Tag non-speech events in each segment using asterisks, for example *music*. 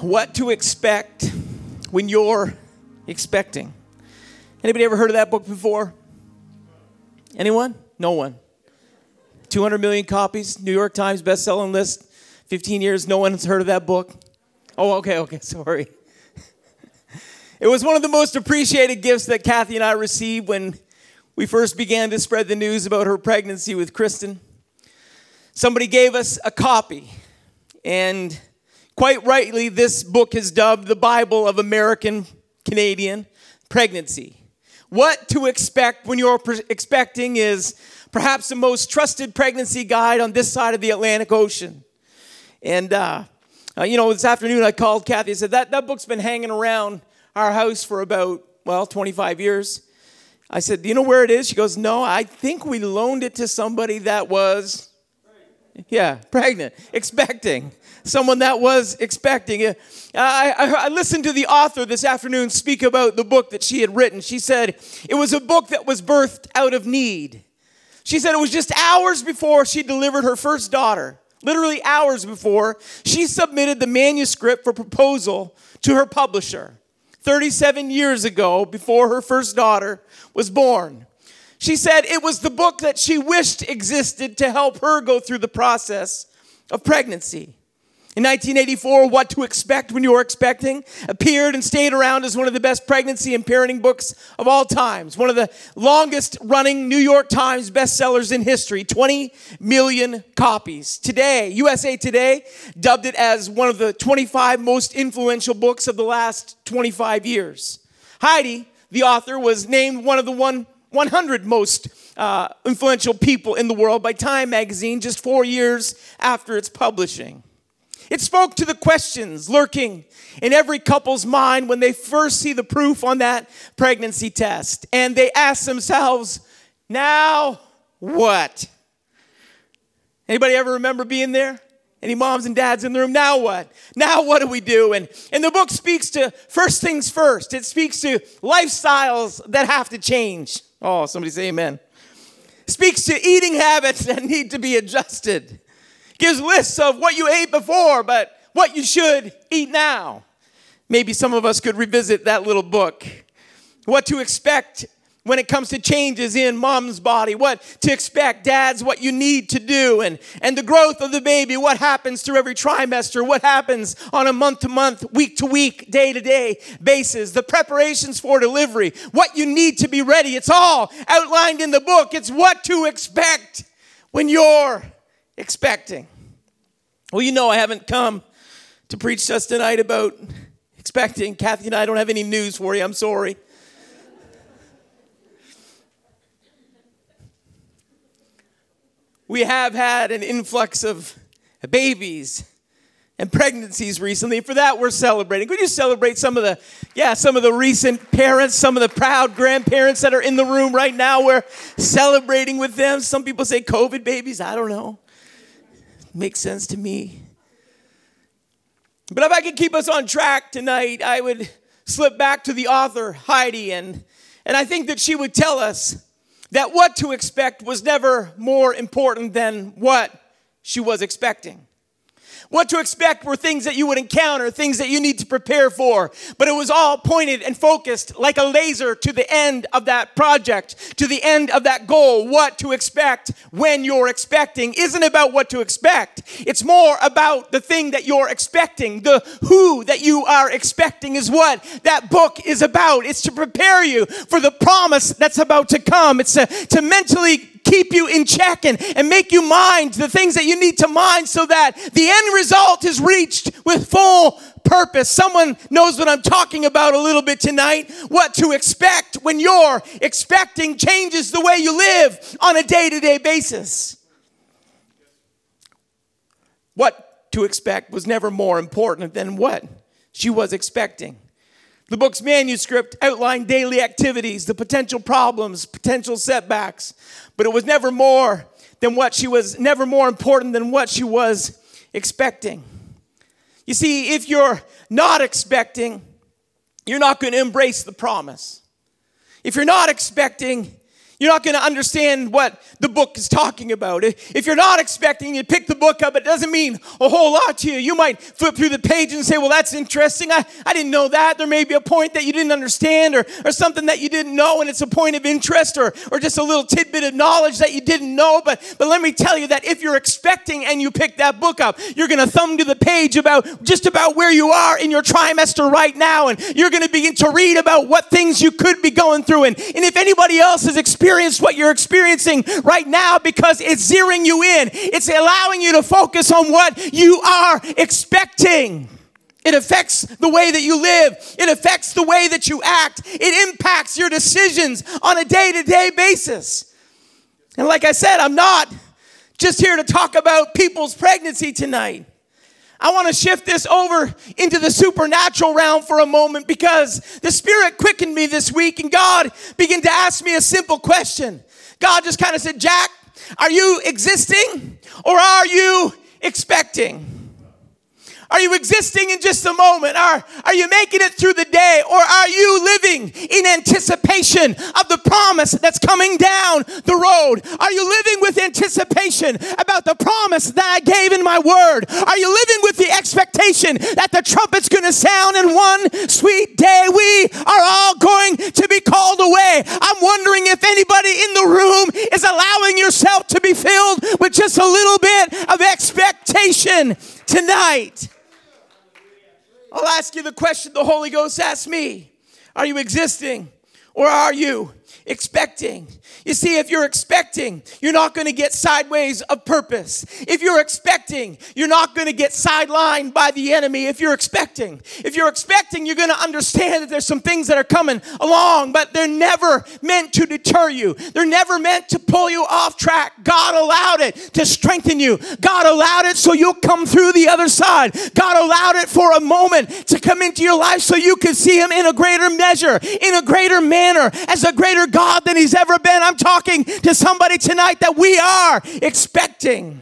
What to expect when you're expecting. Anybody ever heard of that book before? Anyone? No one. 200 million copies, New York Times best-selling list, 15 years, no one's heard of that book. Oh, okay, okay, *laughs* sorry. It was one of the most appreciated gifts that Kathy and I received when we first began to spread the news about her pregnancy with Kristen. Somebody gave us a copy, and quite rightly, this book is dubbed the Bible of American Canadian Pregnancy. What to expect when you're expecting is perhaps the most trusted pregnancy guide on this side of the Atlantic Ocean. And, uh, uh, you know, this afternoon I called Kathy and said, that, that book's been hanging around our house for about, well, 25 years. I said, Do you know where it is? She goes, No, I think we loaned it to somebody that was, yeah, pregnant, expecting. Someone that was expecting. Uh, I, I, I listened to the author this afternoon speak about the book that she had written. She said it was a book that was birthed out of need. She said it was just hours before she delivered her first daughter, literally hours before, she submitted the manuscript for proposal to her publisher. 37 years ago, before her first daughter was born. She said it was the book that she wished existed to help her go through the process of pregnancy. In 1984, What to Expect When You're Expecting appeared and stayed around as one of the best pregnancy and parenting books of all times. One of the longest running New York Times bestsellers in history, 20 million copies. Today, USA Today dubbed it as one of the 25 most influential books of the last 25 years. Heidi, the author, was named one of the one 100 most uh, influential people in the world by Time magazine just four years after its publishing. It spoke to the questions lurking in every couple's mind when they first see the proof on that pregnancy test. And they ask themselves, now what? Anybody ever remember being there? Any moms and dads in the room? Now what? Now what do we do? And, and the book speaks to first things first. It speaks to lifestyles that have to change. Oh, somebody say amen. Speaks to eating habits that need to be adjusted gives lists of what you ate before, but what you should eat now. Maybe some of us could revisit that little book. What to expect when it comes to changes in mom's body, what to expect, dads, what you need to do, and, and the growth of the baby, what happens through every trimester, what happens on a month to month, week to week, day to day basis, the preparations for delivery, what you need to be ready. It's all outlined in the book. It's what to expect when you're expecting. Well, you know, I haven't come to preach just tonight about expecting. Kathy and I don't have any news for you. I'm sorry. We have had an influx of babies and pregnancies recently. For that, we're celebrating. Could you celebrate some of the, yeah, some of the recent parents, some of the proud grandparents that are in the room right now? We're celebrating with them. Some people say COVID babies. I don't know makes sense to me. But if I could keep us on track tonight, I would slip back to the author, Heidi, and, and I think that she would tell us that what to expect was never more important than what she was expecting. What to expect were things that you would encounter, things that you need to prepare for. But it was all pointed and focused like a laser to the end of that project, to the end of that goal. What to expect when you're expecting isn't about what to expect. It's more about the thing that you're expecting. The who that you are expecting is what that book is about. It's to prepare you for the promise that's about to come. It's to, to mentally keep you in check and, and make you mind the things that you need to mind so that the end result is reached with full purpose. Someone knows what I'm talking about a little bit tonight. What to expect when you're expecting changes the way you live on a day to day basis. What to expect was never more important than what she was expecting. The book's manuscript outlined daily activities, the potential problems, potential setbacks, but it was never more than what she was, never more important than what she was expecting. You see, if you're not expecting, you're not going to embrace the promise. If you're not expecting, You're not going to understand what the book is talking about. If you're not expecting, you pick the book up, it doesn't mean a whole lot to you. You might flip through the page and say, Well, that's interesting. I, I didn't know that. There may be a point that you didn't understand or, or something that you didn't know, and it's a point of interest or, or just a little tidbit of knowledge that you didn't know. But, but let me tell you that if you're expecting and you pick that book up, you're going to thumb to the page about just about where you are in your trimester right now, and you're going to begin to read about what things you could be going through. And, and if anybody else is experiencing, what you're experiencing right now because it's zeroing you in. It's allowing you to focus on what you are expecting. It affects the way that you live. It affects the way that you act. It impacts your decisions on a day to day basis. And like I said, I'm not just here to talk about people's pregnancy tonight. I want to shift this over into the supernatural realm for a moment because the Spirit quickened me this week and God began to ask me a simple question. God just kind of said, Jack, are you existing or are you expecting? Are you existing in just a moment? Are, are you making it through the day? Or are you living in anticipation of the promise that's coming down the road? Are you living with anticipation about the promise that I gave in my word? Are you living with the expectation that the trumpet's going to sound in one sweet day? We are all going to be called away. I'm wondering if anybody in the room is allowing yourself to be filled with just a little bit expectation tonight. I'll ask you the question the Holy Ghost asked me Are you existing or are you expecting. You see, if you're expecting, you're not going to get sideways of purpose. If you're expecting, you're not going to get sidelined by the enemy. If you're expecting, if you're expecting, you're going to understand that there's some things that are coming along, but they're never meant to deter you. They're never meant to pull you off track. God allowed it to strengthen you. God allowed it so you'll come through the other side. God allowed it for a moment to come into your life so you can see Him in a greater measure, in a greater manner, as a greater God than he's ever been. I'm talking to somebody tonight that we are expecting.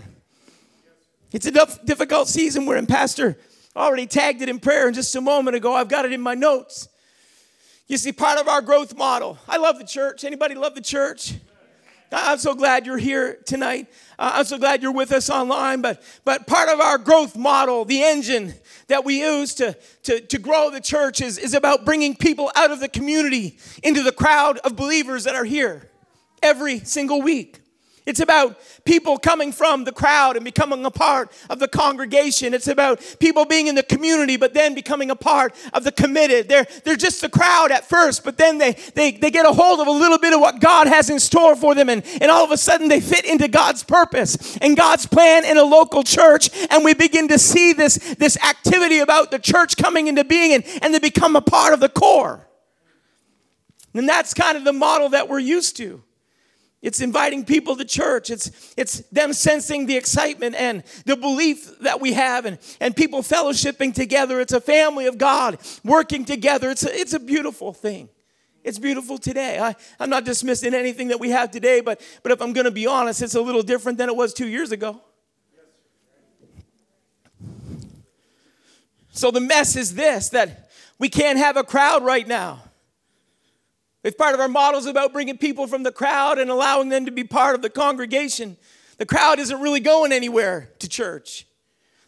It's a difficult season we're in. Pastor already tagged it in prayer in just a moment ago. I've got it in my notes. You see, part of our growth model. I love the church. Anybody love the church? I'm so glad you're here tonight. Uh, I'm so glad you're with us online. But, but part of our growth model, the engine that we use to, to, to grow the church, is, is about bringing people out of the community into the crowd of believers that are here every single week. It's about people coming from the crowd and becoming a part of the congregation. It's about people being in the community, but then becoming a part of the committed. They're, they're just the crowd at first, but then they, they, they get a hold of a little bit of what God has in store for them, and, and all of a sudden they fit into God's purpose and God's plan in a local church. And we begin to see this, this activity about the church coming into being, and, and they become a part of the core. And that's kind of the model that we're used to. It's inviting people to church. It's, it's them sensing the excitement and the belief that we have and, and people fellowshipping together. It's a family of God working together. It's a, it's a beautiful thing. It's beautiful today. I, I'm not dismissing anything that we have today, but, but if I'm going to be honest, it's a little different than it was two years ago. So the mess is this that we can't have a crowd right now. If part of our model is about bringing people from the crowd and allowing them to be part of the congregation, the crowd isn't really going anywhere to church.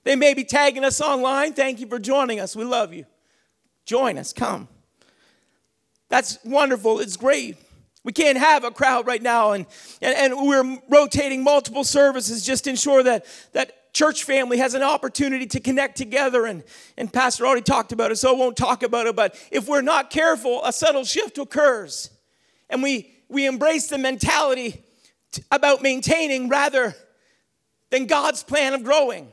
They may be tagging us online. Thank you for joining us. We love you. Join us. Come. That's wonderful. It's great. We can't have a crowd right now, and, and, and we're rotating multiple services just to ensure that, that church family has an opportunity to connect together. And, and Pastor already talked about it, so I won't talk about it. But if we're not careful, a subtle shift occurs. And we, we embrace the mentality about maintaining rather than God's plan of growing.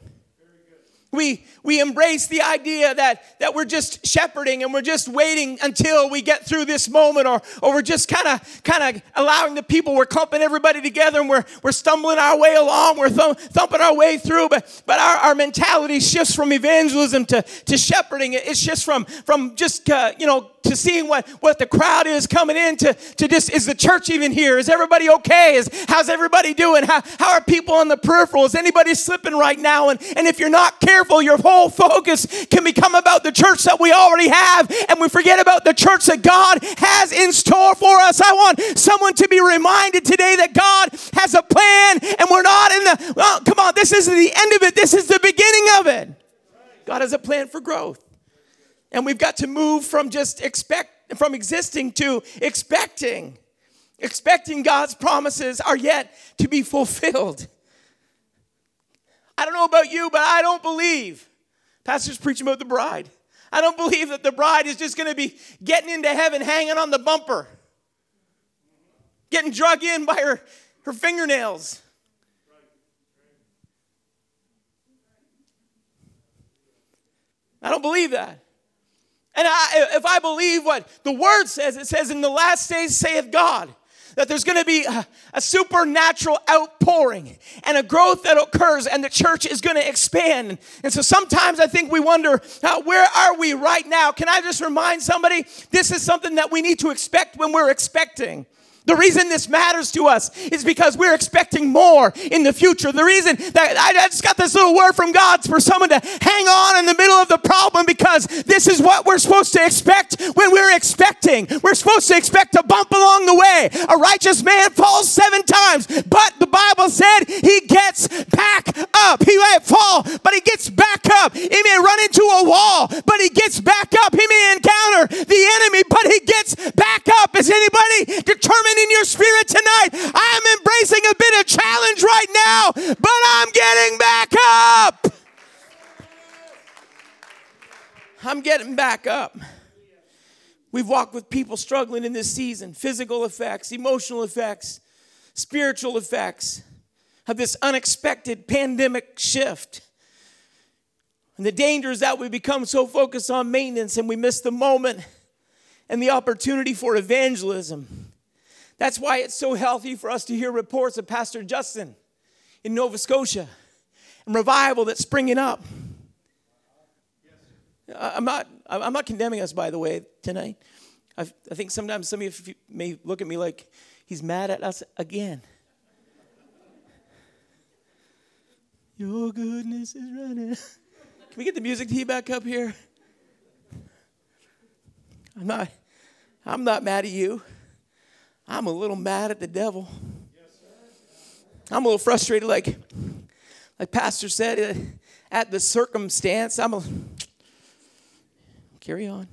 We, we embrace the idea that, that we're just shepherding and we're just waiting until we get through this moment, or, or we're just kind of kind of allowing the people, we're clumping everybody together and we're, we're stumbling our way along, we're th- thumping our way through. But, but our, our mentality shifts from evangelism to, to shepherding. It shifts from, from just, uh, you know, to seeing what, what the crowd is coming in to, to just, is the church even here? Is everybody okay? Is, how's everybody doing? How, how are people on the peripheral? Is anybody slipping right now? And, and if you're not careful, your whole focus can become about the church that we already have, and we forget about the church that God has in store for us. I want someone to be reminded today that God has a plan, and we're not in the, well, come on, this isn't the end of it, this is the beginning of it. God has a plan for growth. And we've got to move from just expect from existing to expecting. Expecting God's promises are yet to be fulfilled. I don't know about you, but I don't believe. Pastor's preaching about the bride. I don't believe that the bride is just going to be getting into heaven hanging on the bumper, getting drug in by her, her fingernails. I don't believe that. And I, if I believe what the word says, it says, In the last days, saith God, that there's going to be a, a, supernatural outpouring and a growth that occurs, and the church is going to expand. And so sometimes I think we wonder, uh, where are we right now? Can I just remind somebody this is something that we need to expect when we're expecting? The reason this matters to us is because we're expecting more in the future. The reason that I just got this little word from God for someone to hang on in the middle of the problem because this is what we're supposed to expect when we're expecting. We're supposed to expect a bump along the way. A righteous man falls seven times, but the Bible said he gets back up. He might fall, but he gets back up. He may run into a wall, but he gets back up. He may encounter the enemy, but he gets back up. Is anybody determined? in your spirit tonight. I am embracing a bit of challenge right now, but I'm getting back up. I'm getting back up. We've walked with people struggling in this season physical effects, emotional effects, spiritual effects of this unexpected pandemic shift. And the danger is that we become so focused on maintenance and we miss the moment and the opportunity for evangelism. That's why it's so healthy for us to hear reports of Pastor Justin in Nova Scotia and revival that's springing up. Uh, I'm not, I'm not condemning us, by the way, tonight. I, I think sometimes some of you may look at me like he's mad at us again. Your goodness is running. Can we get the music team back up here? I'm not, I'm not mad at you. I'm a little mad at the devil. I'm a little frustrated, like, like Pastor said, uh, at the circumstance. I'm a carry on.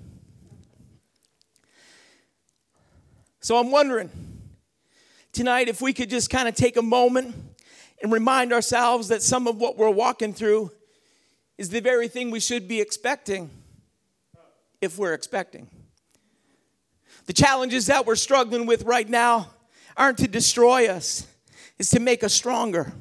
So I'm wondering tonight if we could just kind of take a moment and remind ourselves that some of what we're walking through is the very thing we should be expecting if we're expecting. The challenges that we're struggling with right now aren't to destroy us, it's to make us stronger.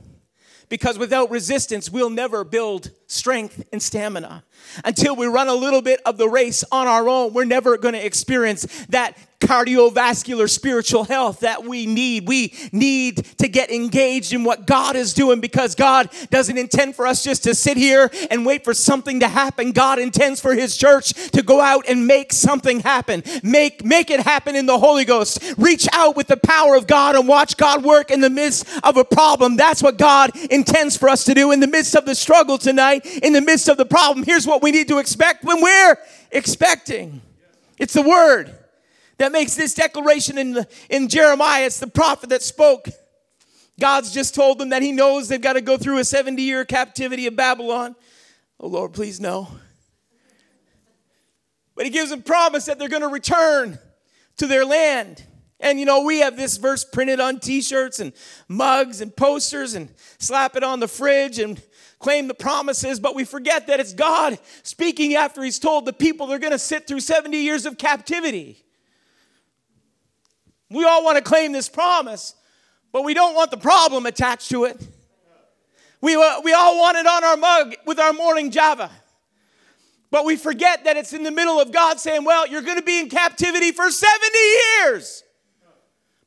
Because without resistance, we'll never build strength and stamina. Until we run a little bit of the race on our own, we're never going to experience that cardiovascular spiritual health that we need. We need to get engaged in what God is doing because God doesn't intend for us just to sit here and wait for something to happen. God intends for his church to go out and make something happen. Make make it happen in the Holy Ghost. Reach out with the power of God and watch God work in the midst of a problem. That's what God intends for us to do in the midst of the struggle tonight, in the midst of the problem. Here's what we need to expect when we're expecting. It's the word that makes this declaration in, the, in Jeremiah. It's the prophet that spoke. God's just told them that he knows they've got to go through a 70 year captivity of Babylon. Oh, Lord, please no. But he gives them promise that they're going to return to their land. And you know, we have this verse printed on t shirts and mugs and posters and slap it on the fridge and claim the promises, but we forget that it's God speaking after he's told the people they're going to sit through 70 years of captivity. We all want to claim this promise, but we don't want the problem attached to it. We, uh, we all want it on our mug with our morning Java. But we forget that it's in the middle of God saying, Well, you're going to be in captivity for 70 years.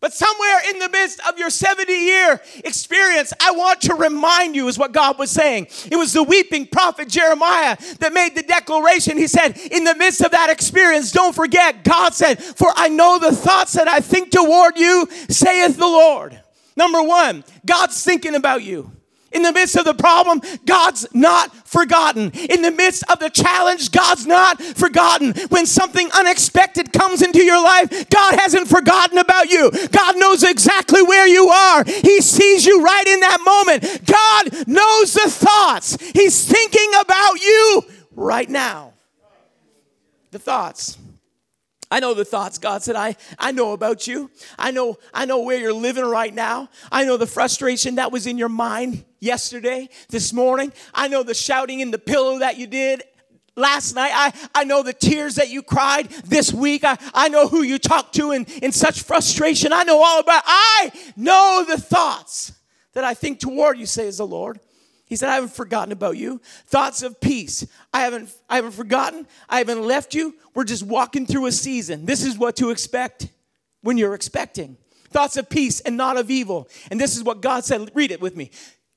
But somewhere in the midst of your 70 year experience, I want to remind you, is what God was saying. It was the weeping prophet Jeremiah that made the declaration. He said, In the midst of that experience, don't forget, God said, For I know the thoughts that I think toward you, saith the Lord. Number one, God's thinking about you. In the midst of the problem, God's not forgotten. In the midst of the challenge, God's not forgotten. When something unexpected comes into your life, God hasn't forgotten about you. God knows exactly where you are. He sees you right in that moment. God knows the thoughts. He's thinking about you right now. The thoughts. I know the thoughts God said I I know about you. I know I know where you're living right now. I know the frustration that was in your mind yesterday, this morning. I know the shouting in the pillow that you did last night. I, I know the tears that you cried this week. I, I know who you talked to in, in such frustration. I know all about I know the thoughts that I think toward you, says the Lord. He said, I haven't forgotten about you. Thoughts of peace. I haven't, I haven't forgotten. I haven't left you. We're just walking through a season. This is what to expect when you're expecting. Thoughts of peace and not of evil. And this is what God said. Read it with me.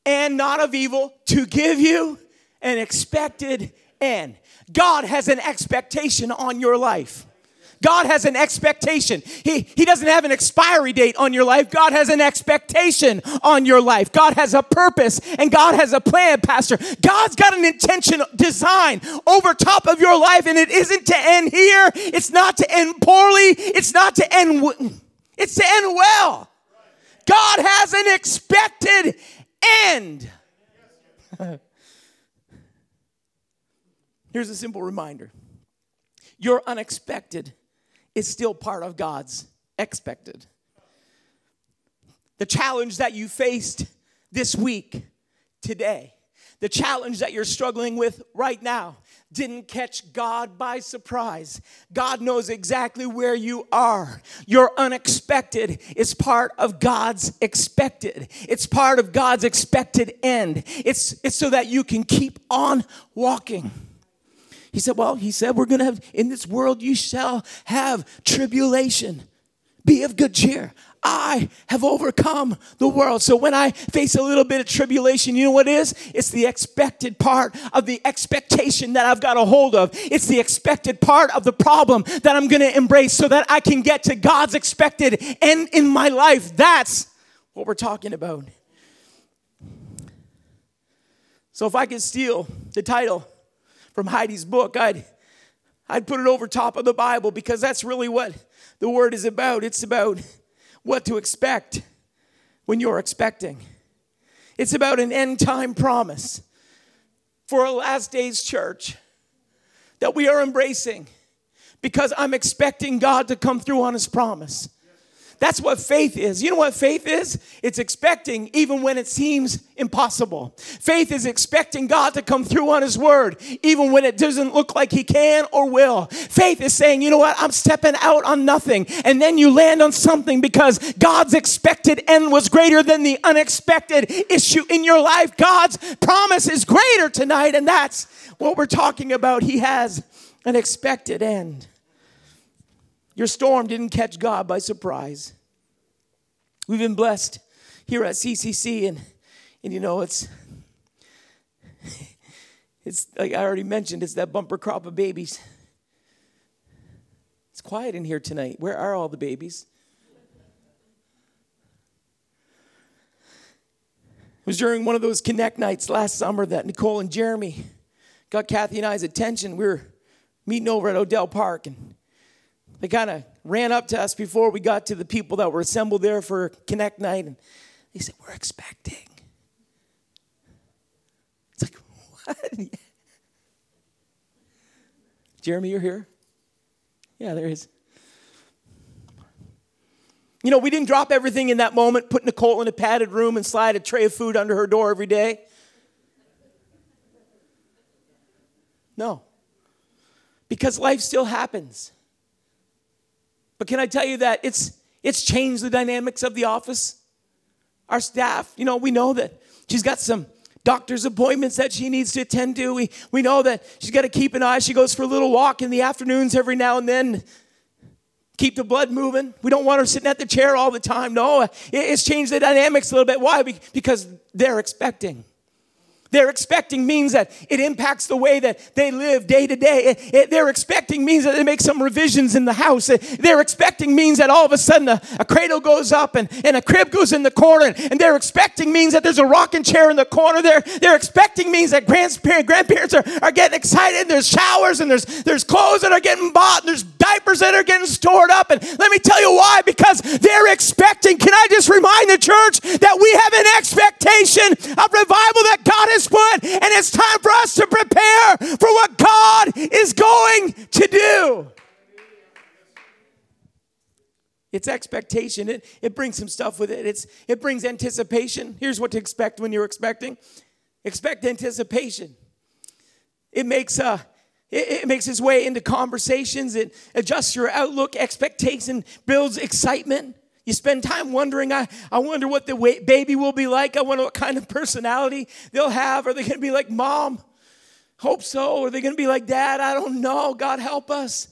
And not of evil to give you an expected end. God has an expectation on your life. God has an expectation. He, he doesn't have an expiry date on your life. God has an expectation on your life. God has a purpose and God has a plan, Pastor. God's got an intention design over top of your life, and it isn't to end here. It's not to end poorly. It's not to end, w- it's to end well. God has an expected end. *laughs* Here's a simple reminder. Your unexpected is still part of God's expected. The challenge that you faced this week, today, the challenge that you're struggling with right now, didn't catch God by surprise. God knows exactly where you are. Your unexpected is part of God's expected. It's part of God's expected end. It's, it's so that you can keep on walking. He said, Well, he said, We're going to have, in this world, you shall have tribulation. Be of good cheer. I have overcome the world. So when I face a little bit of tribulation, you know what it is? It's the expected part of the expectation that I've got a hold of. It's the expected part of the problem that I'm going to embrace so that I can get to God's expected end in my life. That's what we're talking about. So if I could steal the title from Heidi's book, I'd, I'd put it over top of the Bible because that's really what the word is about. It's about what to expect when you're expecting. It's about an end time promise for a last days church that we are embracing because I'm expecting God to come through on his promise. That's what faith is. You know what faith is? It's expecting even when it seems impossible. Faith is expecting God to come through on His word, even when it doesn't look like He can or will. Faith is saying, you know what? I'm stepping out on nothing. And then you land on something because God's expected end was greater than the unexpected issue in your life. God's promise is greater tonight, and that's what we're talking about. He has an expected end. Your storm didn't catch God by surprise. We've been blessed here at CCC, and, and you know, it's, *laughs* it's like I already mentioned, it's that bumper crop of babies. It's quiet in here tonight. Where are all the babies? It was during one of those Connect nights last summer that Nicole and Jeremy got Kathy and I's attention. We were meeting over at Odell Park, and they kind of ran up to us before we got to the people that were assembled there for Connect Night, and they said, We're expecting. It's like, what? *laughs* Jeremy, you're here? Yeah, there is. You know, we didn't drop everything in that moment, put Nicole in a padded room and slide a tray of food under her door every day. No. Because life still happens. But can I tell you that it's it's changed the dynamics of the office? Our staff, you know, we know that she's got some doctor's appointments that she needs to attend to. We, we know that she's got to keep an eye. She goes for a little walk in the afternoons every now and then. Keep the blood moving. We don't want her sitting at the chair all the time. No, it's changed the dynamics a little bit. Why? Because they're expecting. They're expecting means that it impacts the way that they live day to day. They're expecting means that they make some revisions in the house. They're expecting means that all of a sudden a, cradle goes up and, and a crib goes in the corner. And they're expecting means that there's a rocking chair in the corner. They're, they're expecting means that grandparents, grandparents are, are getting excited. There's showers and there's, there's clothes that are getting bought and there's diapers that are getting stored up. And let me tell you why because they're expecting. Can I just remind the church that we have an expectation of revival that God has and it's time for us to prepare for what God is going to do. It's expectation. It, it brings some stuff with it. It's, it brings anticipation. Here's what to expect when you're expecting expect anticipation. It makes, uh, it makes its way into conversations. It adjusts your outlook. Expectation builds excitement. You spend time wondering, I, I wonder what the baby will be like. I wonder what kind of personality they'll have. Are they going to be like mom? Hope so. Are they going to be like dad? I don't know. God help us.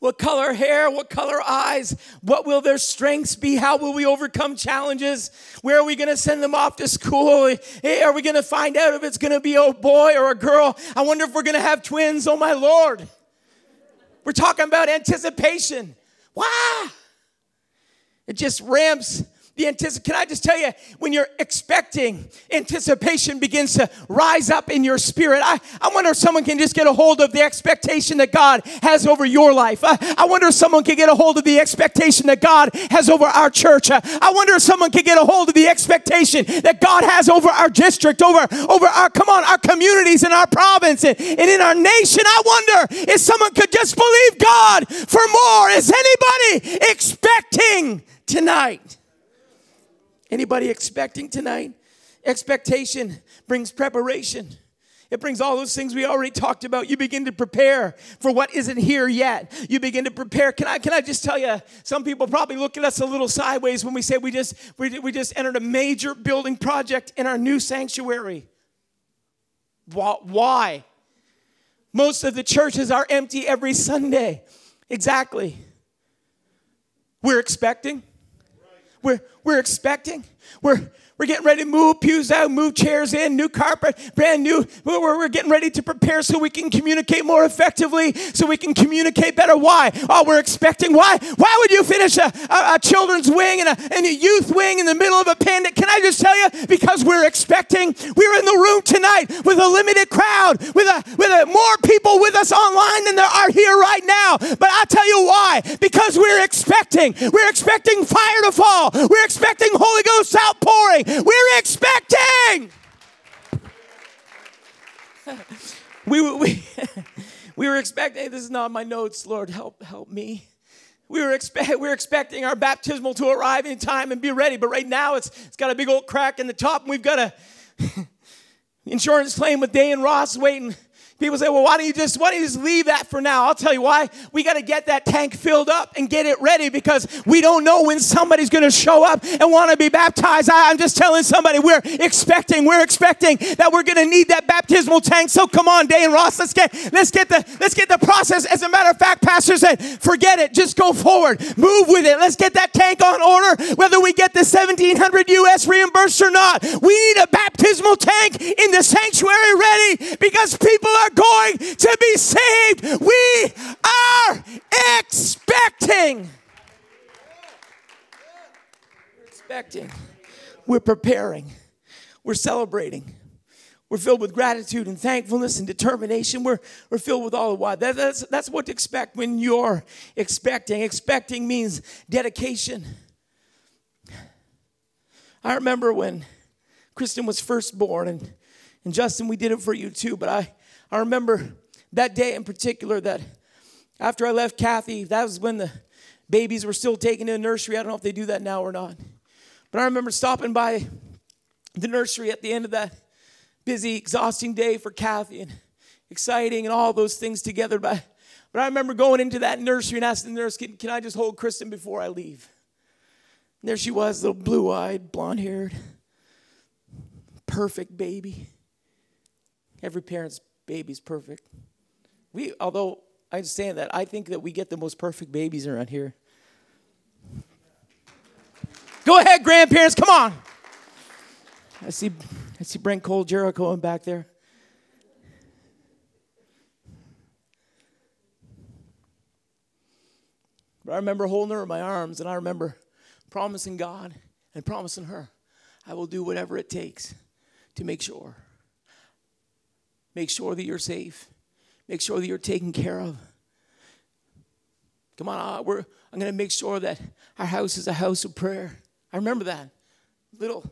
What color hair? What color eyes? What will their strengths be? How will we overcome challenges? Where are we going to send them off to school? Hey, are we going to find out if it's going to be a boy or a girl? I wonder if we're going to have twins. Oh, my Lord. We're talking about anticipation. Wow. It just ramps the anticipation. Can I just tell you, when you're expecting, anticipation begins to rise up in your spirit. I, I wonder if someone can just get a hold of the expectation that God has over your life. I, I wonder if someone can get a hold of the expectation that God has over our church. I, I wonder if someone can get a hold of the expectation that God has over our district, over, over our, come on, our communities in our province and, and in our nation. I wonder if someone could just believe God for more. Is anybody expecting tonight? Anybody expecting tonight? Expectation brings preparation. It brings all those things we already talked about. You begin to prepare for what isn't here yet. You begin to prepare. Can I, can I just tell you, some people probably look at us a little sideways when we say we just, we, we just entered a major building project in our new sanctuary. Why? Most of the churches are empty every Sunday. Exactly. We're expecting. We're, we're expecting. We're, we're getting ready to move pews out, move chairs in, new carpet, brand new. We're, we're getting ready to prepare so we can communicate more effectively, so we can communicate better. Why? Oh, we're expecting. Why? Why would you finish a, a, a children's wing and a, and a youth wing in the middle of a pandemic? Can I just tell you? Because we're expecting. We're in the room tonight with a limited crowd, with a with a, more people with us online than there are here right now. But I'll tell you why. Because we're expecting. We're expecting fire to fall. We're expecting Holy Ghost outpouring. We're expecting. *laughs* we, we, *laughs* we were expecting, this is not my notes, Lord, help, help me. We were, expect, *laughs* we were expecting our baptismal to arrive in time and be ready, but right now it's, it's got a big old crack in the top, and we've got a insurance claim with Day and Ross waiting People say, well, why don't you just why don't you just leave that for now? I'll tell you why. We got to get that tank filled up and get it ready because we don't know when somebody's going to show up and want to be baptized. I, am just telling somebody we're expecting, we're expecting that we're going to need that baptismal tank. So come on, Day and Ross, let's get let's get the let's get the process. As a matter of fact, Pastor said, forget it, just go forward, move with it. Let's get that tank on order, whether we get the 1700 US reimbursed or not. We need a baptismal tank in the sanctuary ready because people are going to be saved. We are expecting. We're expecting. We're preparing. We're celebrating. We're filled with gratitude and thankfulness and determination. We're, we're filled with all the why. That, that's, that's what to expect when you're expecting. Expecting means dedication. I remember when Kristen was first born, and, and Justin, we did it for you too, but I, I remember that day in particular that after I left Kathy, that was when the babies were still taken to the nursery. I don't know if they do that now or not. But I remember stopping by the nursery at the end of that busy, exhausting day for Kathy and exciting and all those things together. But, but I remember going into that nursery and asking the nurse, can, can I just hold Kristen before I leave? And there she was, little blue eyed, blonde haired, perfect baby. Every parent's baby's perfect. We, although I understand that, I think that we get the most perfect babies around here. Go ahead, grandparents, come on. I see I see Brent Cole Jericho in back there. But I remember holding her in my arms, and I remember promising God and promising her, I will do whatever it takes to make sure. Make sure that you're safe. Make sure that you're taken care of. Come on, we're, I'm going to make sure that our house is a house of prayer. I remember that. Little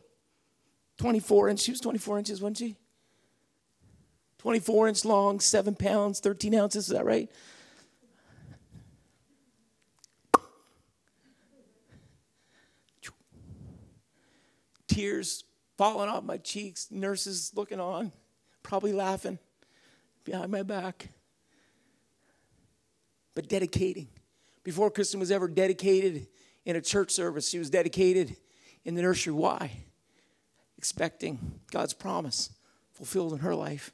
24 inch, she was 24 inches, wasn't she? 24 inch long, seven pounds, 13 ounces, is that right? Tears falling off my cheeks, nurses looking on, probably laughing behind my back. But dedicating. Before Kristen was ever dedicated in a church service, she was dedicated in the nursery. Why? Expecting God's promise fulfilled in her life.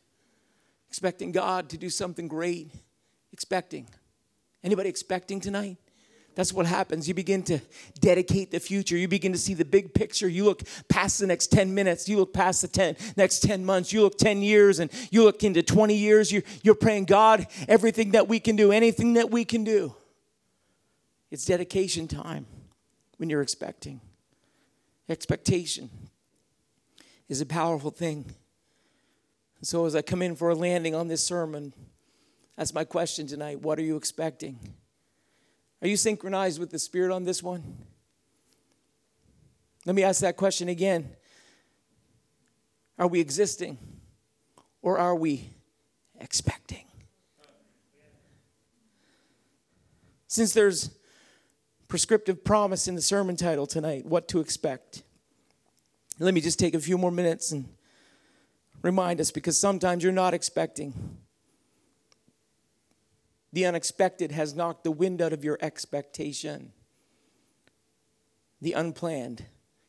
Expecting God to do something great. Expecting. Anybody expecting tonight? That's what happens. You begin to dedicate the future. You begin to see the big picture. You look past the next 10 minutes. You look past the 10, next 10 months. You look 10 years and you look into 20 years. You're, you're praying, God, everything that we can do, anything that we can do. It's dedication time when you're expecting. Expectation is a powerful thing. So, as I come in for a landing on this sermon, that's my question tonight. What are you expecting? Are you synchronized with the Spirit on this one? Let me ask that question again. Are we existing or are we expecting? Since there's prescriptive promise in the sermon title tonight, what to expect, let me just take a few more minutes and remind us because sometimes you're not expecting. The unexpected has knocked the wind out of your expectation. The unplanned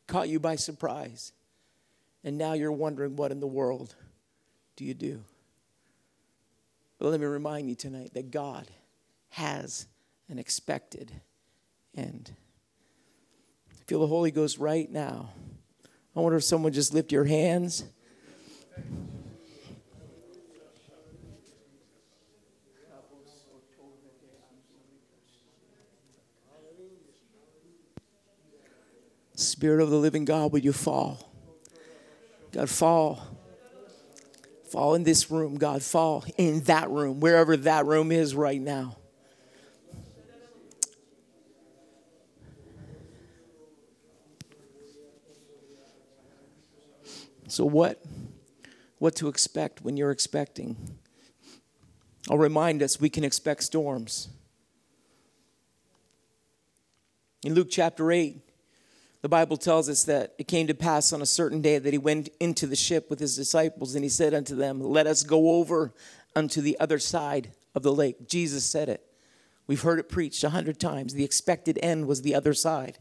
caught you by surprise. And now you're wondering what in the world do you do? But let me remind you tonight that God has an expected end. Feel the Holy Ghost right now. I wonder if someone just lift your hands. Spirit of the living God, would you fall? God, fall. Fall in this room, God. Fall in that room, wherever that room is right now. So, what, what to expect when you're expecting? I'll remind us we can expect storms. In Luke chapter 8, the Bible tells us that it came to pass on a certain day that he went into the ship with his disciples and he said unto them, Let us go over unto the other side of the lake. Jesus said it. We've heard it preached a hundred times. The expected end was the other side.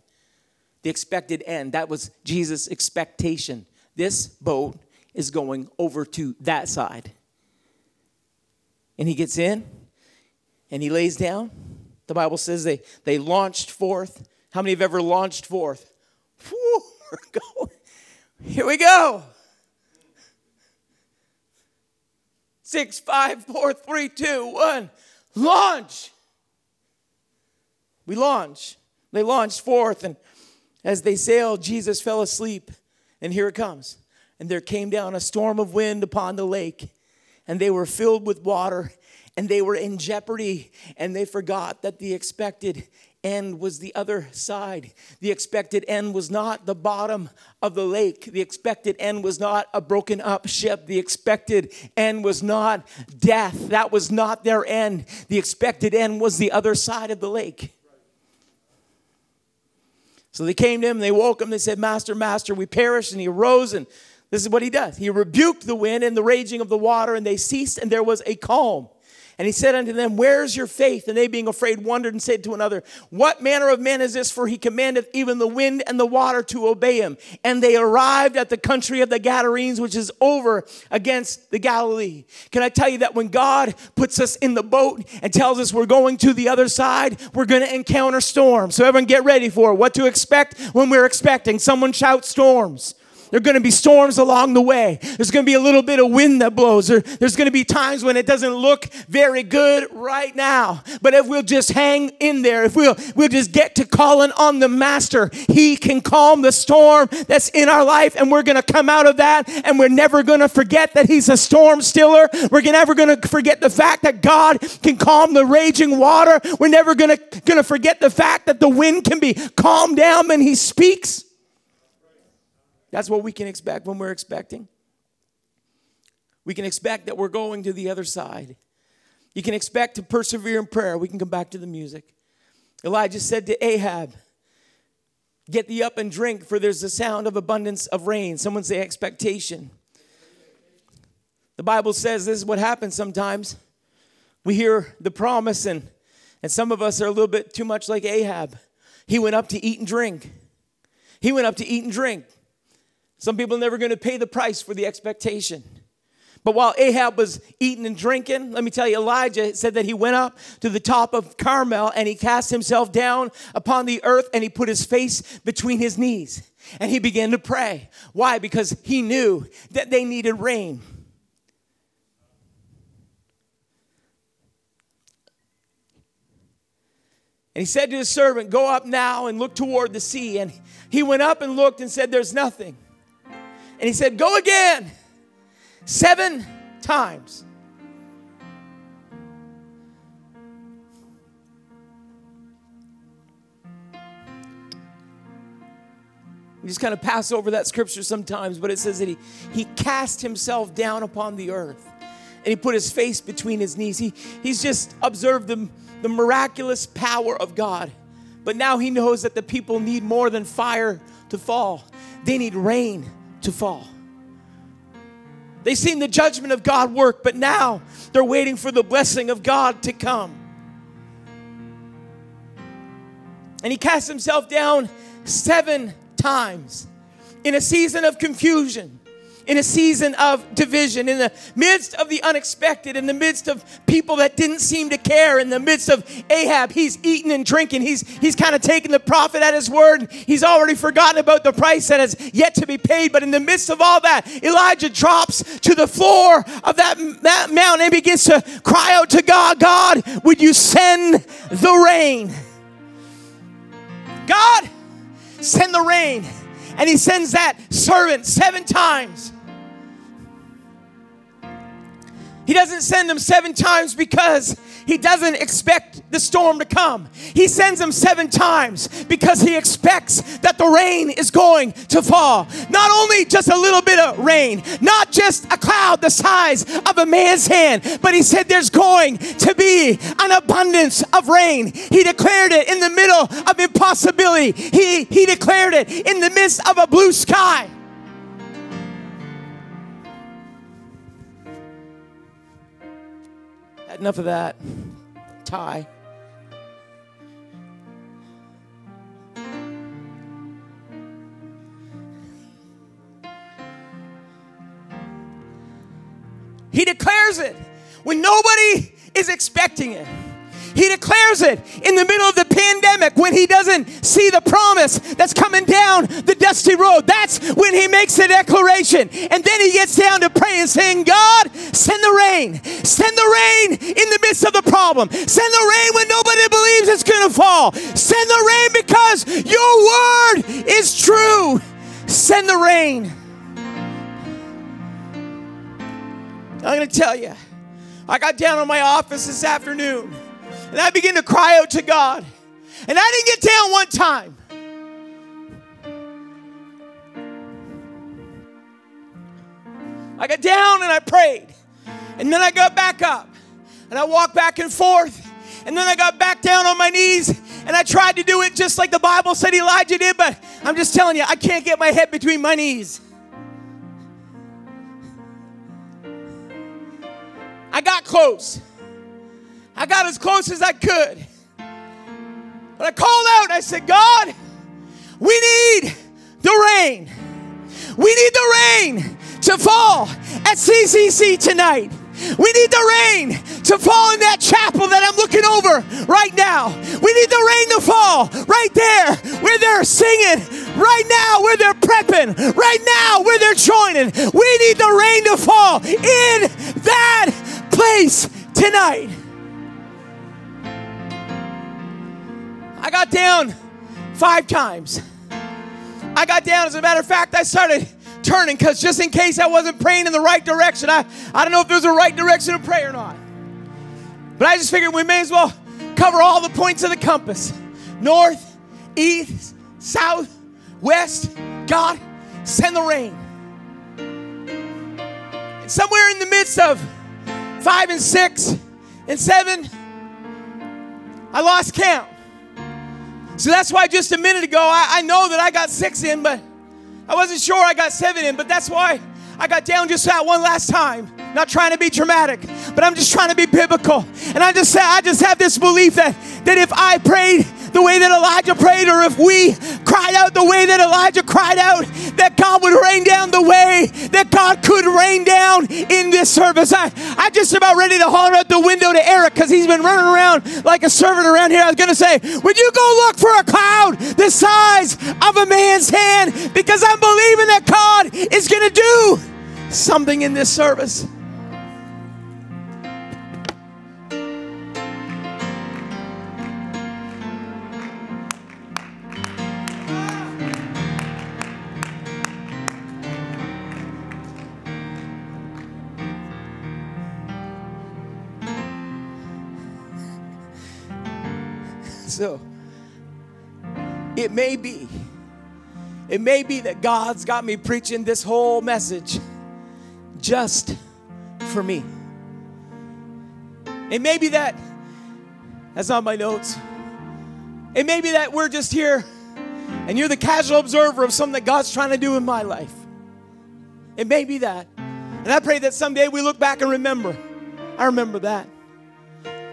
The expected end, that was Jesus' expectation. This boat is going over to that side. And he gets in and he lays down. The Bible says they, they launched forth. How many have ever launched forth? *laughs* Here we go. Six, five, four, three, two, one. Launch. We launch. They launched forth, and as they sailed, Jesus fell asleep. And here it comes. And there came down a storm of wind upon the lake, and they were filled with water, and they were in jeopardy, and they forgot that the expected end was the other side. The expected end was not the bottom of the lake. The expected end was not a broken up ship. The expected end was not death. That was not their end. The expected end was the other side of the lake. So they came to him, they woke him, they said, Master, Master, we perish. And he arose, and this is what he does. He rebuked the wind and the raging of the water, and they ceased, and there was a calm. And he said unto them, Where's your faith? And they, being afraid, wondered and said to another, What manner of man is this? For he commandeth even the wind and the water to obey him. And they arrived at the country of the Gadarenes, which is over against the Galilee. Can I tell you that when God puts us in the boat and tells us we're going to the other side, we're going to encounter storms. So everyone get ready for what to expect when we're expecting. Someone shout storms. There are going to be storms along the way. There's going to be a little bit of wind that blows. There, there's going to be times when it doesn't look very good right now. But if we'll just hang in there, if we'll, we'll just get to calling on the Master, He can calm the storm that's in our life. And we're going to come out of that. And we're never going to forget that He's a storm stiller. We're never going to forget the fact that God can calm the raging water. We're never going to, going to forget the fact that the wind can be calmed down when He speaks. That's what we can expect when we're expecting. We can expect that we're going to the other side. You can expect to persevere in prayer. We can come back to the music. Elijah said to Ahab, Get thee up and drink, for there's the sound of abundance of rain. Someone say expectation. The Bible says this is what happens sometimes. We hear the promise, and, and some of us are a little bit too much like Ahab. He went up to eat and drink. He went up to eat and drink. Some people are never going to pay the price for the expectation. But while Ahab was eating and drinking, let me tell you, Elijah said that he went up to the top of Carmel and he cast himself down upon the earth and he put his face between his knees and he began to pray. Why? Because he knew that they needed rain. And he said to his servant, Go up now and look toward the sea. And he went up and looked and said, There's nothing. And he said, Go again seven times. We just kind of pass over that scripture sometimes, but it says that he, he cast himself down upon the earth and he put his face between his knees. He, he's just observed the, the miraculous power of God. But now he knows that the people need more than fire to fall, they need rain to fall. They've seen the judgment of God work, but now they're waiting for the blessing of God to come. And he cast himself down seven times in a season of confusion in a season of division, in the midst of the unexpected, in the midst of people that didn't seem to care, in the midst of Ahab, he's eating and drinking. He's, he's kind of taking the prophet at his word. He's already forgotten about the price that has yet to be paid. But in the midst of all that, Elijah drops to the floor of that, that mountain and begins to cry out to God God, would you send the rain? God, send the rain. And he sends that servant seven times. He doesn't send them seven times because he doesn't expect the storm to come. He sends them seven times because he expects that the rain is going to fall. Not only just a little bit of rain, not just a cloud the size of a man's hand, but he said there's going to be an abundance of rain. He declared it in the middle of impossibility, he, he declared it in the midst of a blue sky. Enough of that. Tie. He declares it when nobody is expecting it. He declares it in the middle of the pandemic when he doesn't see the promise that's coming down the dusty road. That's when he makes the declaration. And then he gets down to praying, saying, God, send the rain. Send the rain in the midst of the problem. Send the rain when nobody believes it's going to fall. Send the rain because your word is true. Send the rain. I'm going to tell you, I got down on my office this afternoon and I began to cry out to God. And I didn't get down one time. I got down and I prayed. And then I got back up. And I walked back and forth. And then I got back down on my knees and I tried to do it just like the Bible said Elijah did, but I'm just telling you, I can't get my head between my knees. I got close. I got as close as I could. But I called out I said, God, we need the rain. We need the rain to fall at CCC tonight. We need the rain to fall in that chapel that I'm looking over right now. We need the rain to fall right there where they're singing, right now where they're prepping, right now where they're joining. We need the rain to fall in that place tonight. I got down five times. I got down. As a matter of fact, I started turning because just in case I wasn't praying in the right direction, I, I don't know if there's a right direction to pray or not. But I just figured we may as well cover all the points of the compass north, east, south, west. God, send the rain. And somewhere in the midst of five and six and seven, I lost count. So that's why just a minute ago, I, I know that I got six in, but I wasn't sure I got seven in. But that's why I got down just that one last time. Not trying to be dramatic, but I'm just trying to be biblical. And I just I just have this belief that that if I prayed the way that Elijah prayed, or if we cried out the way that Elijah cried out, that God would rain down the way that God could rain down in this service. I, I'm just about ready to holler out the window to Eric because he's been running around like a servant around here. I was going to say, Would you go look for a cloud the size of a man's hand? Because I'm believing that God is going to do something in this service. So it may be, it may be that God's got me preaching this whole message just for me. It may be that, that's not my notes. It may be that we're just here and you're the casual observer of something that God's trying to do in my life. It may be that. And I pray that someday we look back and remember. I remember that.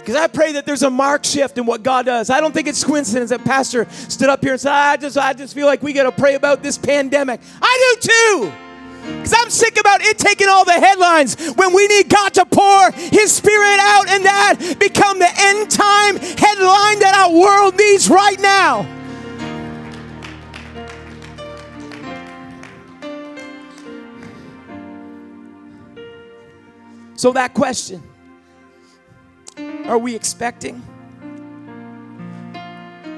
Because I pray that there's a mark shift in what God does. I don't think it's coincidence that Pastor stood up here and said, I just, I just feel like we got to pray about this pandemic. I do too. Because I'm sick about it taking all the headlines when we need God to pour His Spirit out and that become the end time headline that our world needs right now. So, that question are we expecting?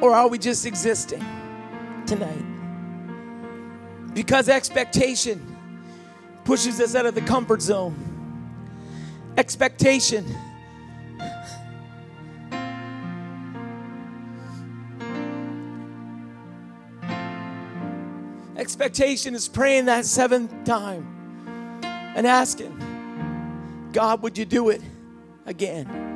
Or are we just existing tonight? Because expectation pushes us out of the comfort zone. Expectation. Expectation is praying that seventh time and asking, God, would you do it again?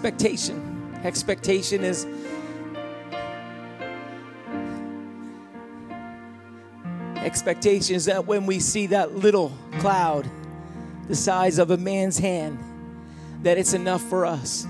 Expectation. Expectation is expectation is that when we see that little cloud the size of a man's hand that it's enough for us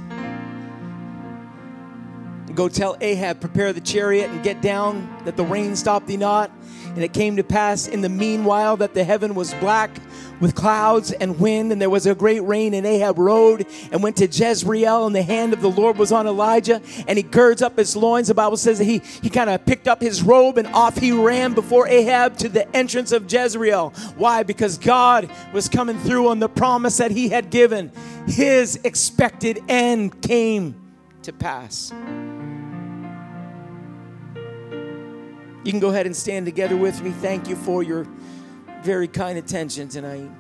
go tell ahab prepare the chariot and get down that the rain stop thee not and it came to pass in the meanwhile that the heaven was black with clouds and wind, and there was a great rain. And Ahab rode and went to Jezreel, and the hand of the Lord was on Elijah, and he girds up his loins. The Bible says that he, he kind of picked up his robe and off he ran before Ahab to the entrance of Jezreel. Why? Because God was coming through on the promise that he had given. His expected end came to pass. You can go ahead and stand together with me. Thank you for your very kind attention tonight.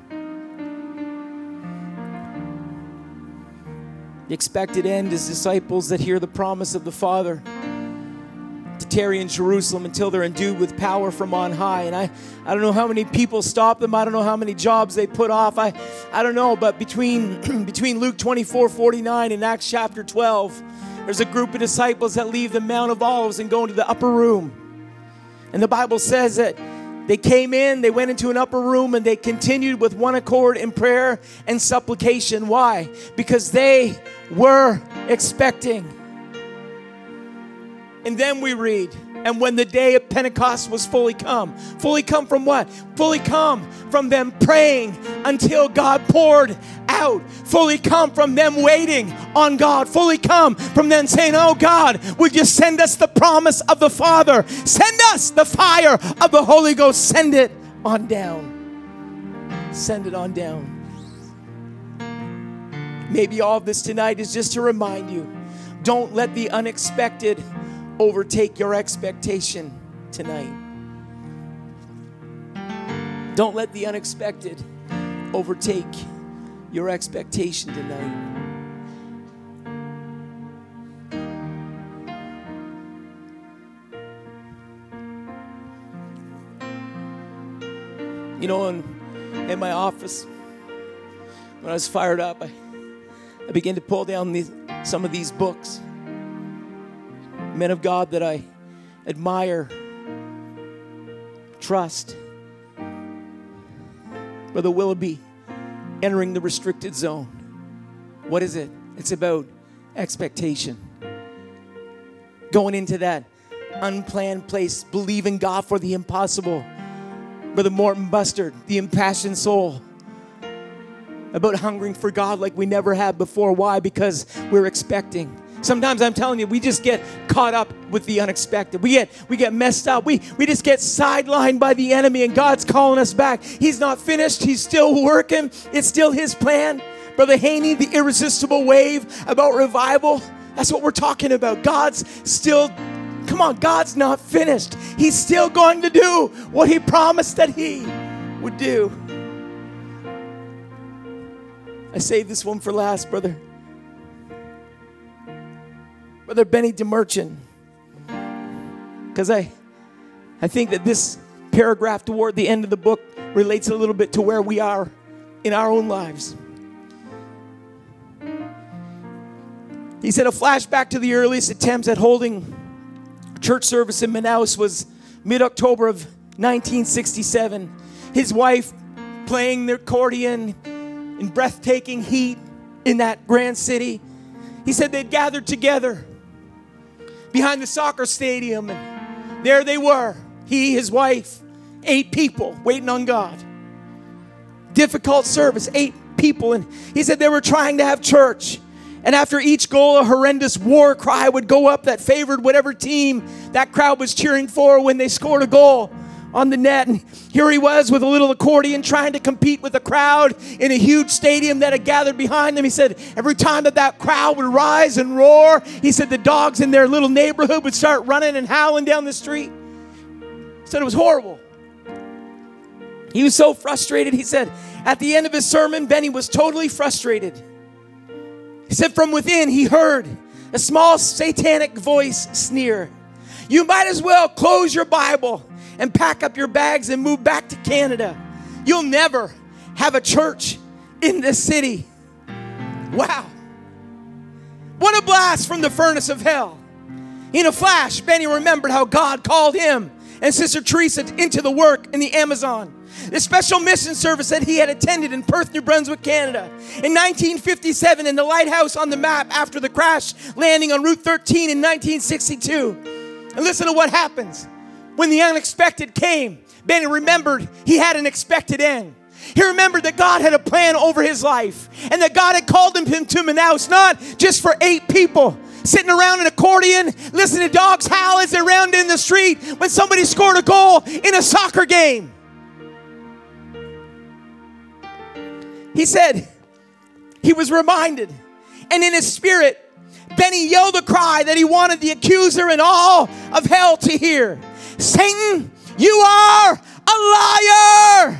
The expected end is disciples that hear the promise of the Father to tarry in Jerusalem until they're endued with power from on high. And I, I don't know how many people stop them. I don't know how many jobs they put off. I, I don't know. But between, *clears throat* between Luke 24 49 and Acts chapter 12, there's a group of disciples that leave the Mount of Olives and go into the upper room. And the Bible says that they came in, they went into an upper room, and they continued with one accord in prayer and supplication. Why? Because they were expecting. And then we read, and when the day of Pentecost was fully come, fully come from what? Fully come from them praying until God poured out. Fully come from them waiting on God. Fully come from them saying, Oh God, would you send us the promise of the Father? Send us the fire of the Holy Ghost. Send it on down. Send it on down. Maybe all this tonight is just to remind you don't let the unexpected overtake your expectation tonight. Don't let the unexpected overtake your expectation tonight. You know, in, in my office, when I was fired up, I, I began to pull down these, some of these books men of God that I admire, trust. Brother Willoughby entering the restricted zone. What is it? It's about expectation. Going into that unplanned place, believing God for the impossible. Brother Morton Bustard, the impassioned soul. About hungering for God like we never have before. Why? Because we're expecting. Sometimes I'm telling you, we just get caught up with the unexpected. We get we get messed up. We we just get sidelined by the enemy and God's calling us back. He's not finished. He's still working. It's still his plan. Brother Haney, the irresistible wave about revival. That's what we're talking about. God's still Come on, God's not finished. He's still going to do what he promised that he would do. I saved this one for last, brother. Brother Benny DeMerchant. Because I, I think that this paragraph toward the end of the book relates a little bit to where we are in our own lives. He said a flashback to the earliest attempts at holding church service in Manaus was mid October of 1967. His wife playing the accordion in breathtaking heat in that grand city. He said they'd gathered together behind the soccer stadium. And there they were, he, his wife, eight people waiting on God. Difficult service, eight people. And he said they were trying to have church. And after each goal, a horrendous war cry would go up that favored whatever team that crowd was cheering for when they scored a goal on the net. And here he was with a little accordion trying to compete with the crowd in a huge stadium that had gathered behind them. He said every time that that crowd would rise and roar, he said the dogs in their little neighborhood would start running and howling down the street. He said it was horrible. He was so frustrated. He said at the end of his sermon, Benny was totally frustrated. He said from within, he heard a small satanic voice sneer. You might as well close your Bible and pack up your bags and move back to Canada. You'll never have a church in this city. Wow. What a blast from the furnace of hell. In a flash, Benny remembered how God called him and Sister Teresa into the work in the Amazon. The special mission service that he had attended in Perth, New Brunswick, Canada. In 1957, in the lighthouse on the map after the crash landing on Route 13 in 1962. And listen to what happens. When the unexpected came, Benny remembered he had an expected end. He remembered that God had a plan over his life and that God had called him to Manaus not just for eight people sitting around an accordion, listening to dogs howl as they round in the street when somebody scored a goal in a soccer game. He said he was reminded, and in his spirit, Benny yelled a cry that he wanted the accuser and all of hell to hear. Satan, you are a liar.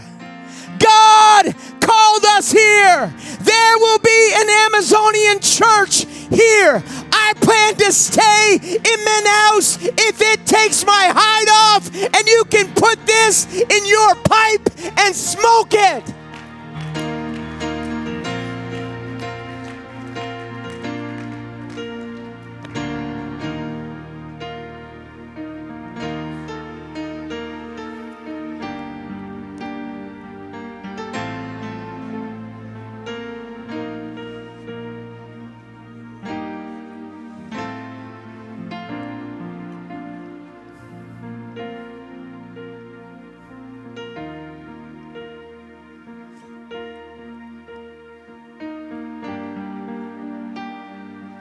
God called us here. There will be an Amazonian church here. I plan to stay in Manaus if it takes my hide off, and you can put this in your pipe and smoke it.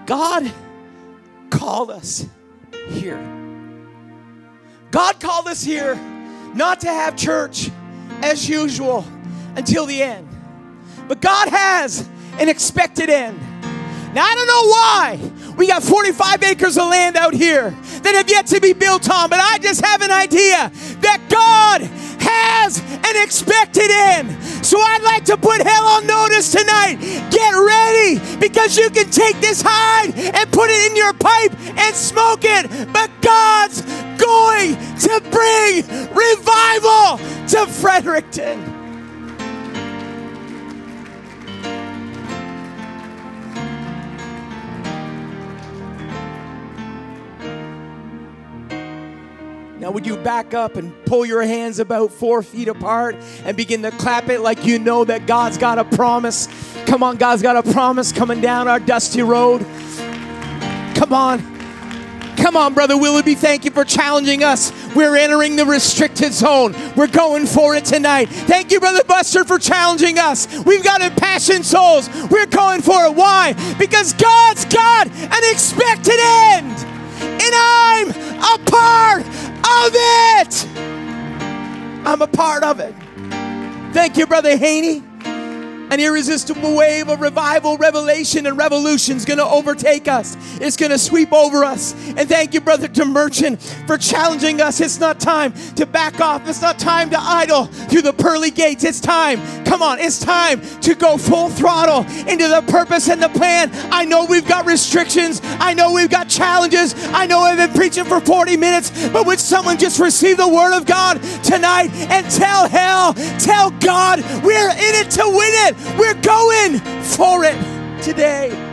God called us here. God called us here not to have church as usual until the end, but God has an expected end. Now, I don't know why we got 45 acres of land out here that have yet to be built on, but I just have an idea that God has an expected end. So I'd like to put hell on notice tonight. Get ready because you can take this hide and put it in your pipe and smoke it. But God's going to bring revival to Fredericton. Now, would you back up and pull your hands about four feet apart and begin to clap it like you know that God's got a promise? Come on, God's got a promise coming down our dusty road. Come on. Come on, Brother Willoughby. Thank you for challenging us. We're entering the restricted zone. We're going for it tonight. Thank you, Brother Buster, for challenging us. We've got impassioned souls. We're going for it. Why? Because God's got an expected end. And I'm a part of it. I'm a part of it. Thank you, Brother Haney. An irresistible wave of revival, revelation, and revolution is going to overtake us. It's going to sweep over us. And thank you, Brother Demerchant, for challenging us. It's not time to back off. It's not time to idle through the pearly gates. It's time, come on, it's time to go full throttle into the purpose and the plan. I know we've got restrictions. I know we've got challenges. I know I've been preaching for 40 minutes, but would someone just receive the word of God tonight and tell hell, tell God, we're in it to win it. We're going for it today.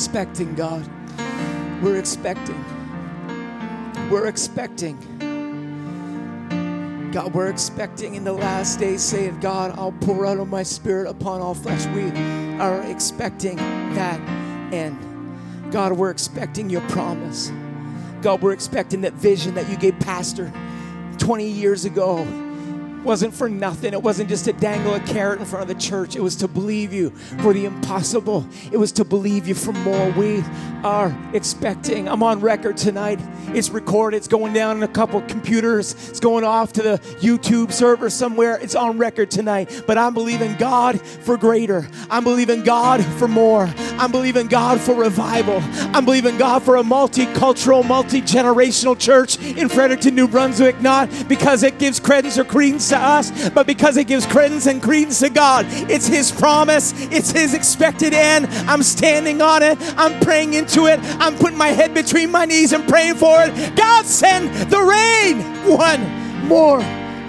Expecting, God. We're expecting. We're expecting. God, we're expecting in the last days, saying, God, I'll pour out of my spirit upon all flesh. We are expecting that end. God, we're expecting your promise. God, we're expecting that vision that you gave Pastor 20 years ago wasn't for nothing. It wasn't just to dangle a carrot in front of the church. It was to believe you for the impossible. It was to believe you for more. We are expecting. I'm on record tonight. It's recorded. It's going down in a couple computers. It's going off to the YouTube server somewhere. It's on record tonight. But I'm believing God for greater. I'm believing God for more. I'm believing God for revival. I'm believing God for a multicultural, multi generational church in Fredericton, New Brunswick, not because it gives credence or credence to us, but because it gives credence and credence to God. It's His promise, it's His expected end. I'm standing on it, I'm praying into it, I'm putting my head between my knees and praying for it. God, send the rain one more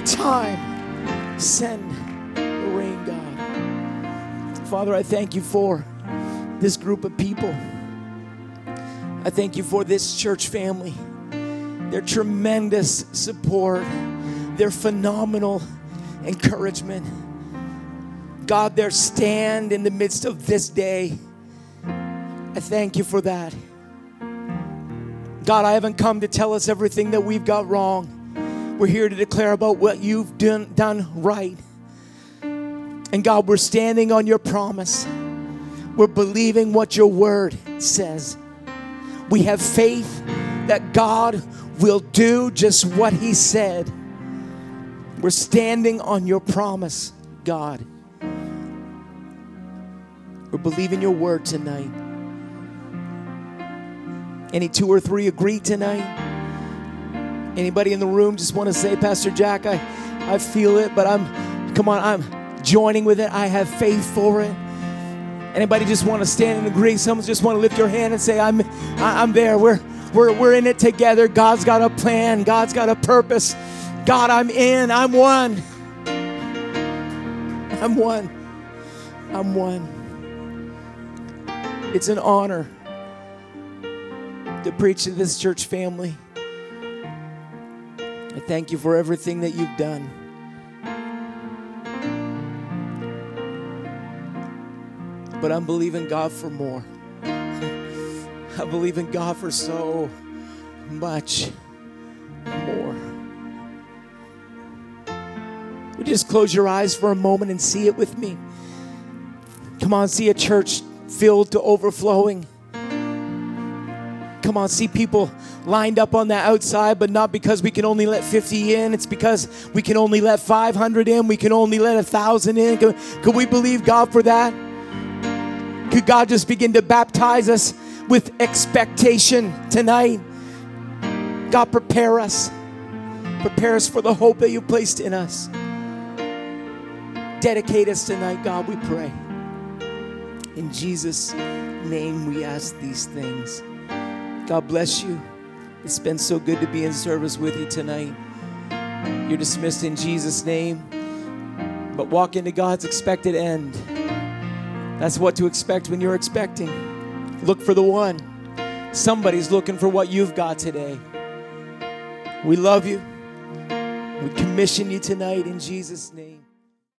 time. Send the rain, God. Father, I thank you for this group of people. I thank you for this church family, their tremendous support their phenomenal encouragement. God, their stand in the midst of this day. I thank you for that. God, I haven't come to tell us everything that we've got wrong. We're here to declare about what you've done, done right. And God, we're standing on your promise. We're believing what your word says. We have faith that God will do just what he said. We're standing on your promise, God. We're believing your word tonight. Any two or three agree tonight? Anybody in the room just want to say, Pastor Jack, I, I feel it, but I'm, come on, I'm joining with it. I have faith for it. Anybody just want to stand and agree? Someone just want to lift your hand and say, I'm, I'm there. We're, we're, we're in it together. God's got a plan. God's got a purpose. God, I'm in. I'm one. I'm one. I'm one. It's an honor to preach to this church family. I thank you for everything that you've done. But I'm believing God for more. I believe in God for so much more. Would you just close your eyes for a moment and see it with me? Come on, see a church filled to overflowing. Come on, see people lined up on the outside, but not because we can only let 50 in. It's because we can only let 500 in. We can only let a thousand in. Could, could we believe God for that? Could God just begin to baptize us with expectation tonight? God, prepare us. Prepare us for the hope that you placed in us. Dedicate us tonight, God, we pray. In Jesus' name, we ask these things. God bless you. It's been so good to be in service with you tonight. You're dismissed in Jesus' name, but walk into God's expected end. That's what to expect when you're expecting. Look for the one. Somebody's looking for what you've got today. We love you. We commission you tonight in Jesus' name.